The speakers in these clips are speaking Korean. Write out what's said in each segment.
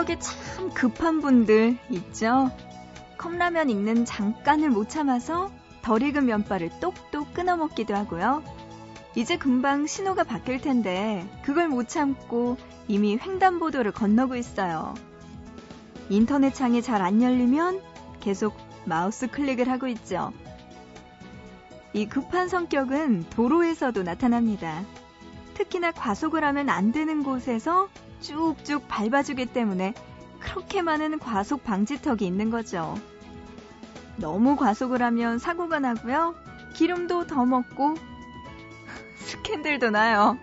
성격이 참 급한 분들 있죠? 컵라면 익는 잠깐을 못 참아서 덜 익은 면발을 똑똑 끊어 먹기도 하고요. 이제 금방 신호가 바뀔 텐데 그걸 못 참고 이미 횡단보도를 건너고 있어요. 인터넷 창이 잘 안 열리면 계속 마우스 클릭을 하고 있죠. 이 급한 성격은 도로에서도 나타납니다. 특히나 과속을 하면 안 되는 곳에서 쭉쭉 밟아주기 때문에 그렇게 많은 과속 방지턱이 있는 거죠. 너무 과속을 하면 사고가 나고요. 기름도 더 먹고 스캔들도 나요.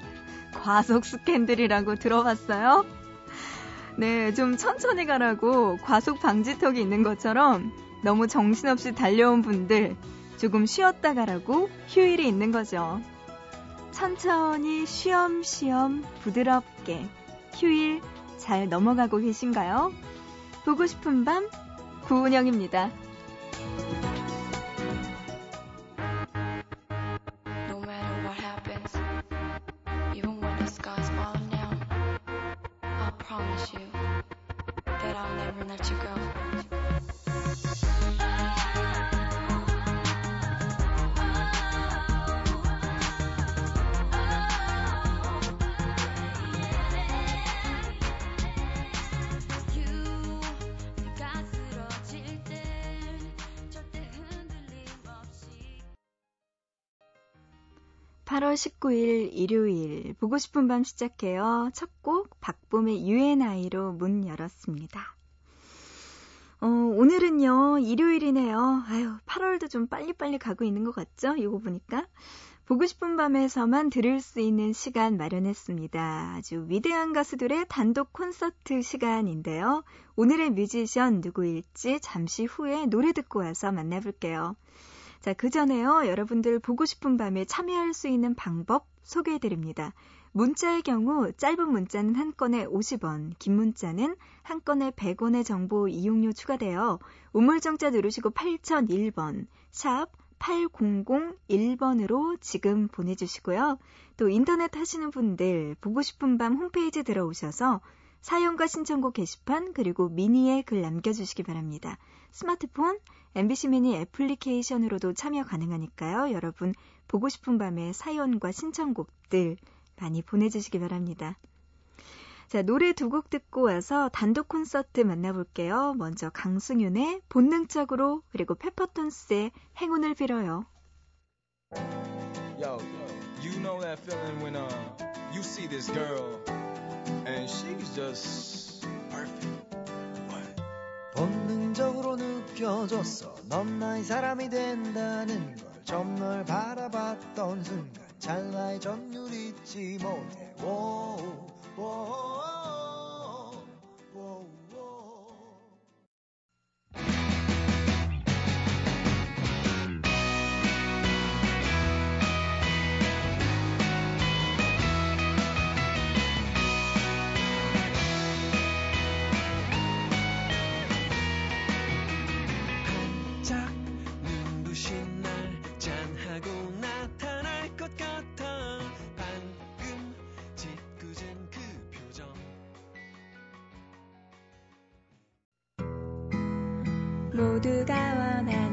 과속 스캔들이라고 들어봤어요? 네, 좀 천천히 가라고 과속 방지턱이 있는 것처럼 너무 정신없이 달려온 분들 조금 쉬었다 가라고 휴일이 있는 거죠. 천천히 쉬엄쉬엄 부드럽게 휴일 잘 넘어가고 계신가요? 보고 싶은 밤 구은영입니다. 8월 19일 일요일 보고 싶은 밤 시작해요. 첫 곡 박봄의 UNI로 문 열었습니다. 어, 오늘은요 일요일이네요. 아유 8월도 좀 빨리빨리 가고 있는 것 같죠? 이거 보니까 보고 싶은 밤에서만 들을 수 있는 시간 마련했습니다. 아주 위대한 가수들의 단독 콘서트 시간인데요. 오늘의 뮤지션 누구일지 잠시 후에 노래 듣고 와서 만나볼게요. 자, 그 전에요. 여러분들 보고 싶은 밤에 참여할 수 있는 방법 소개해 드립니다. 문자의 경우 짧은 문자는 한 건에 50원, 긴 문자는 한 건에 100원의 정보 이용료 추가되어 우물정자 누르시고 8001번 샵 8001번으로 지금 보내주시고요. 또 인터넷 하시는 분들 보고 싶은 밤 홈페이지 들어오셔서 사연과 신청곡 게시판 그리고 미니에 글 남겨주시기 바랍니다. 스마트폰 MBC 미니 애플리케이션으로도 참여 가능하니까요. 여러분 보고 싶은 밤에 사연과 신청곡들 많이 보내주시기 바랍니다. 자, 노래 두 곡 듣고 와서 단독 콘서트 만나볼게요. 먼저 강승윤의 본능적으로 그리고 페퍼톤스의 행운을 빌어요. Yo, you know uh, you see this girl and she's just perfect. What? 본능적으로 느껴졌어. 넌 나의 사람이 된다는 걸. 널 바라봤던 순간 찰나의 전율 잊지 못해. 오, 오. 모두가 원하는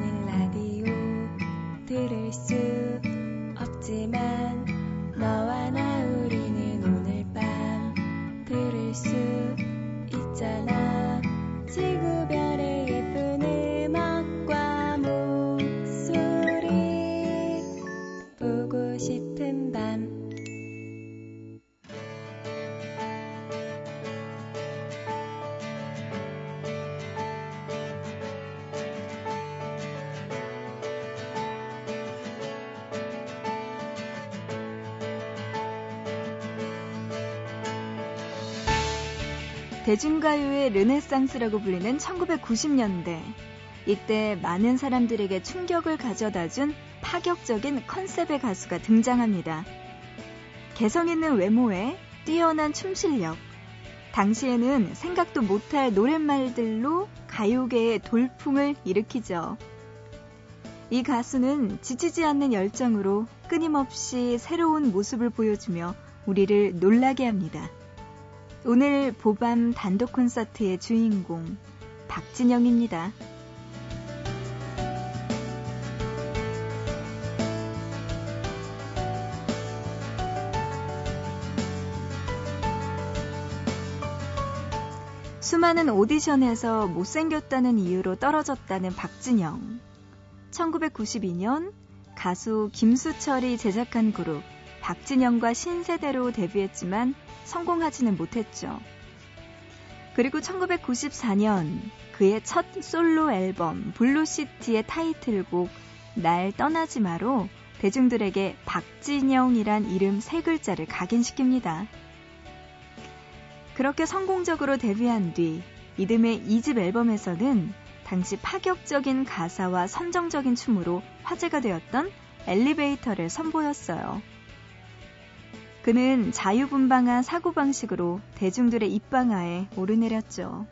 대중가요의 르네상스라고 불리는 1990년대. 이때 많은 사람들에게 충격을 가져다 준 파격적인 컨셉의 가수가 등장합니다. 개성 있는 외모에 뛰어난 춤 실력. 당시에는 생각도 못할 노랫말들로 가요계의 돌풍을 일으키죠. 이 가수는 지치지 않는 열정으로 끊임없이 새로운 모습을 보여주며 우리를 놀라게 합니다. 오늘 보밤 단독 콘서트의 주인공 박진영입니다. 수많은 오디션에서 못생겼다는 이유로 떨어졌다는 박진영. 1992년 가수 김수철이 제작한 그룹 박진영과 신세대로 데뷔했지만 성공하지는 못했죠. 그리고 1994년 그의 첫 솔로 앨범 블루시티의 타이틀곡 날 떠나지 마로 대중들에게 박진영이란 이름 세 글자를 각인시킵니다. 그렇게 성공적으로 데뷔한 뒤 이듬해 2집 앨범에서는 당시 파격적인 가사와 선정적인 춤으로 화제가 되었던 엘리베이터를 선보였어요. 그는 자유분방한 사고방식으로 대중들의 입방아에 오르내렸죠.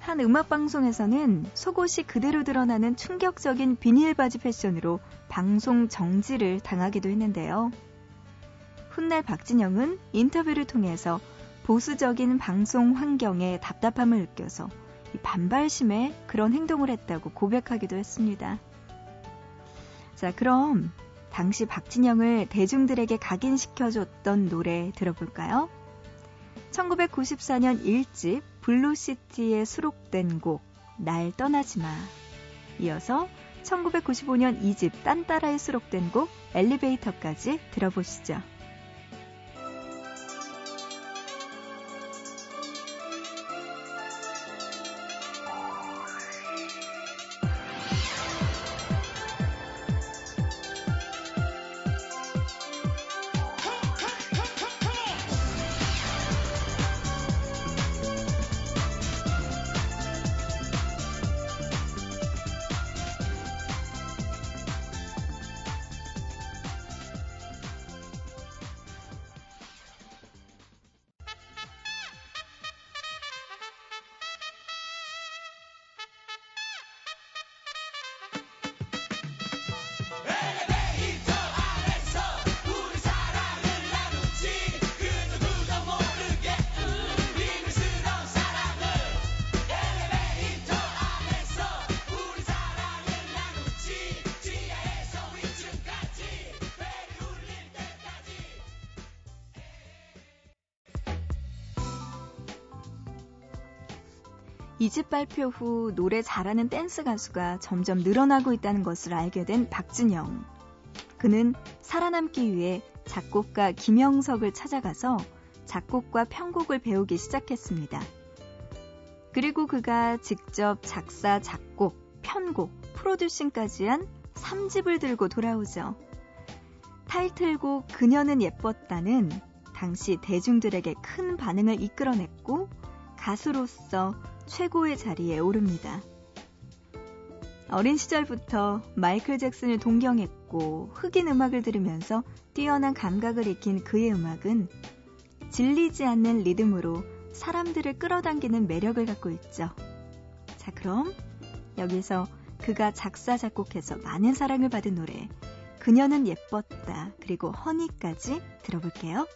한 음악방송에서는 속옷이 그대로 드러나는 충격적인 비닐바지 패션으로 방송 정지를 당하기도 했는데요. 훗날 박진영은 인터뷰를 통해서 보수적인 방송 환경에 답답함을 느껴서 반발심에 그런 행동을 했다고 고백하기도 했습니다. 자, 그럼 당시 박진영을 대중들에게 각인시켜줬던 노래 들어볼까요? 1994년 1집 Blue City에 수록된 곡 날 떠나지 마. 이어서 1995년 2집 딴따라에 수록된 곡 엘리베이터까지 들어보시죠. 2집 발표 후 노래 잘하는 댄스 가수가 점점 늘어나고 있다는 것을 알게 된 박진영. 그는 살아남기 위해 작곡가 김영석을 찾아가서 작곡과 편곡을 배우기 시작했습니다. 그리고 그가 직접 작사, 작곡, 편곡, 프로듀싱까지 한 3집을 들고 돌아오죠. 타이틀곡 그녀는 예뻤다는 당시 대중들에게 큰 반응을 이끌어냈고 가수로서 최고의 자리에 오릅니다. 어린 시절부터 마이클 잭슨을 동경했고 흑인 음악을 들으면서 뛰어난 감각을 익힌 그의 음악은 질리지 않는 리듬으로 사람들을 끌어당기는 매력을 갖고 있죠. 자, 그럼 여기서 그가 작사, 작곡해서 많은 사랑을 받은 노래, 그녀는 예뻤다, 그리고 허니까지 들어볼게요.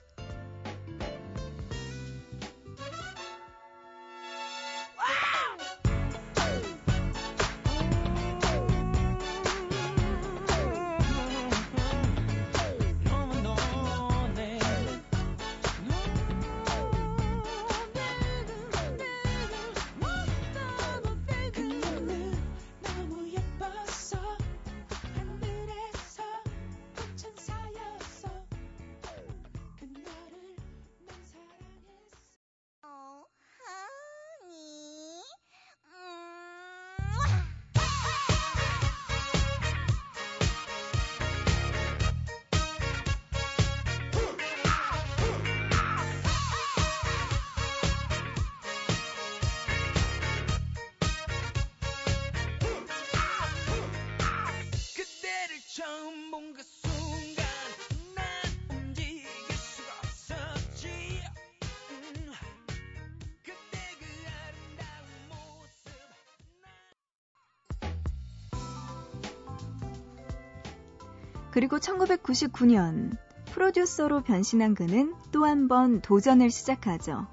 그리고 1999년 프로듀서로 변신한 그는 또 한 번 도전을 시작하죠.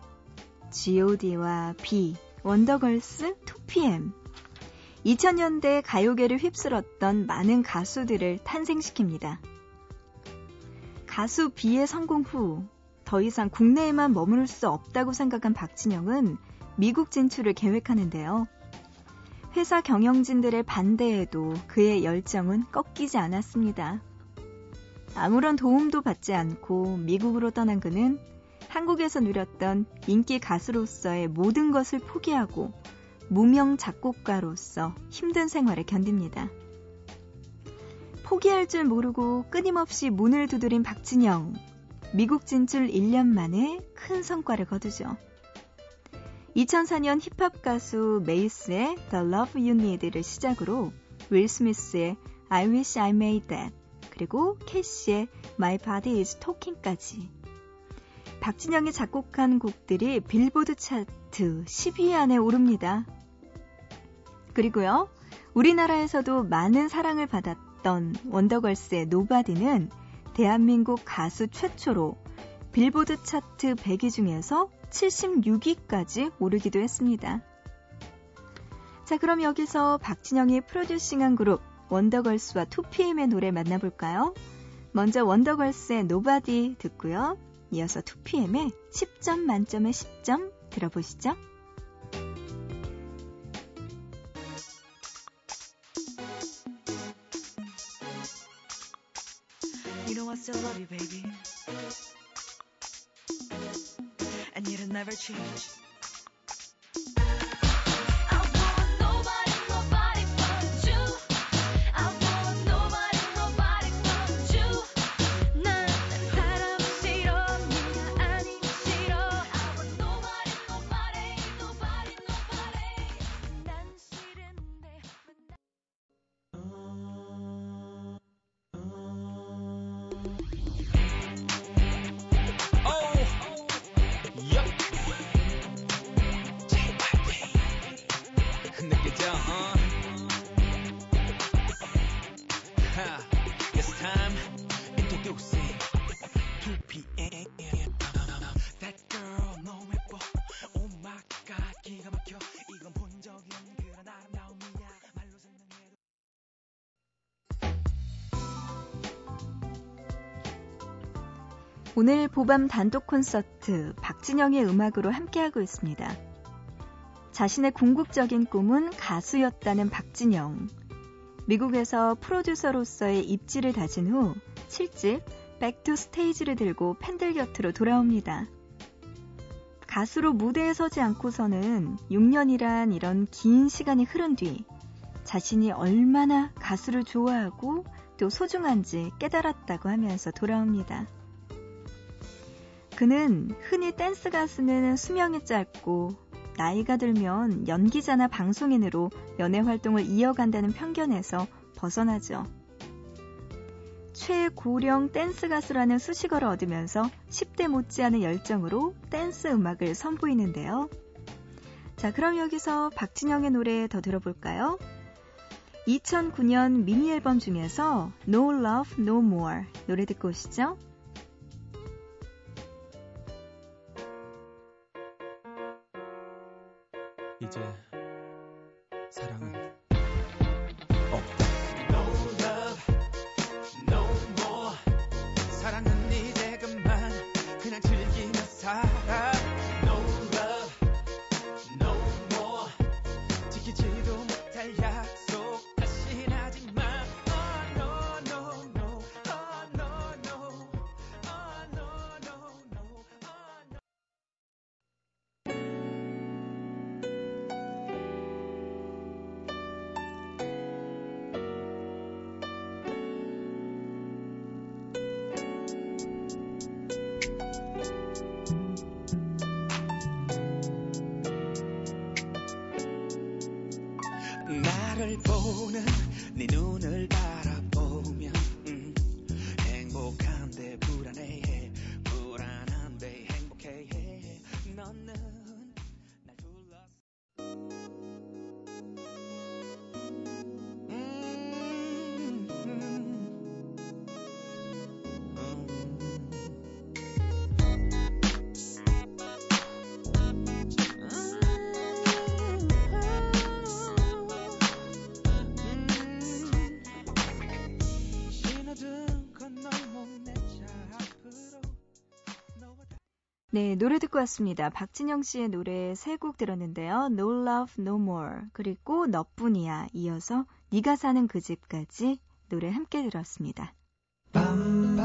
G.O.D와 B, 원더걸스, 2PM. 2000년대 가요계를 휩쓸었던 많은 가수들을 탄생시킵니다. 가수 B의 성공 후 더 이상 국내에만 머무를 수 없다고 생각한 박진영은 미국 진출을 계획하는데요. 회사 경영진들의 반대에도 그의 열정은 꺾이지 않았습니다. 아무런 도움도 받지 않고 미국으로 떠난 그는 한국에서 누렸던 인기 가수로서의 모든 것을 포기하고 무명 작곡가로서 힘든 생활을 견딥니다. 포기할 줄 모르고 끊임없이 문을 두드린 박진영. 미국 진출 1년 만에 큰 성과를 거두죠. 2004년 힙합 가수 메이스의 The Love You Need를 시작으로 윌 스미스의 I Wish I Made That 그리고 캐시의 My Body Is Talking까지 박진영이 작곡한 곡들이 빌보드 차트 10위 안에 오릅니다. 그리고요, 우리나라에서도 많은 사랑을 받았던 원더걸스의 Nobody는 대한민국 가수 최초로 빌보드 차트 100위 중에서 76위까지 오르기도 했습니다. 자, 그럼 여기서 박진영이 프로듀싱한 그룹 원더걸스와 2PM의 노래 만나볼까요? 먼저 원더걸스의 Nobody 듣고요. 이어서 2PM의 10점 만점의 10점 들어보시죠. You you'll never change. 오늘 보밤 단독 콘서트 박진영의 음악으로 함께하고 있습니다. 자신의 궁극적인 꿈은 가수였다는 박진영. 미국에서 프로듀서로서의 입지를 다진 후 7집 Back to Stage를 들고 팬들 곁으로 돌아옵니다. 가수로 무대에 서지 않고서는 6년이란 이런 긴 시간이 흐른 뒤 자신이 얼마나 가수를 좋아하고 또 소중한지 깨달았다고 하면서 돌아옵니다. 그는 흔히 댄스 가수는 수명이 짧고 나이가 들면 연기자나 방송인으로 연예 활동을 이어간다는 편견에서 벗어나죠. 최고령 댄스 가수라는 수식어를 얻으면서 10대 못지않은 열정으로 댄스 음악을 선보이는데요. 자, 그럼 여기서 박진영의 노래 더 들어볼까요? 2009년 미니 앨범 중에서 No Love No More 노래 듣고 오시죠. 이제 사랑은 네, 노래 듣고 왔습니다. 박진영 씨의 노래 세 곡 들었는데요. No Love No More 그리고 너뿐이야 이어서 네가 사는 그 집까지 노래 함께 들었습니다. 밤밤밤밤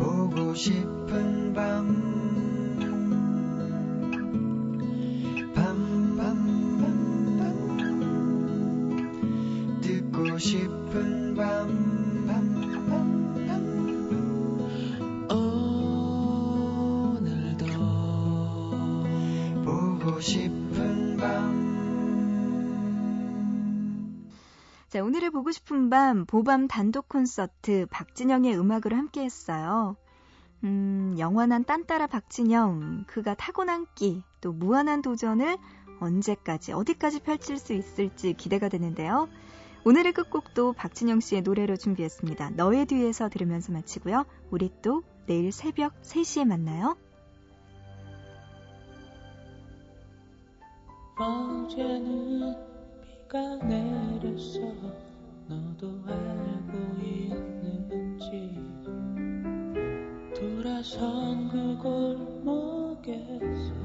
보고 싶은 밤 싶은 싶은 밤. 자, 오늘의 보고 싶은 밤, 보밤 단독 콘서트 박진영의 음악으로 함께 했어요. 음, 영원한 딴따라 박진영, 그가 타고난 끼, 또 무한한 도전을 언제까지, 어디까지 펼칠 수 있을지 기대가 되는데요. 오늘의 끝곡도 박진영 씨의 노래로 준비했습니다. 너의 뒤에서 들으면서 마치고요. 우리 또 내일 새벽 3시에 만나요. 어제는 비가 내렸어 너도 알고 있는지. 돌아선 그 골목에서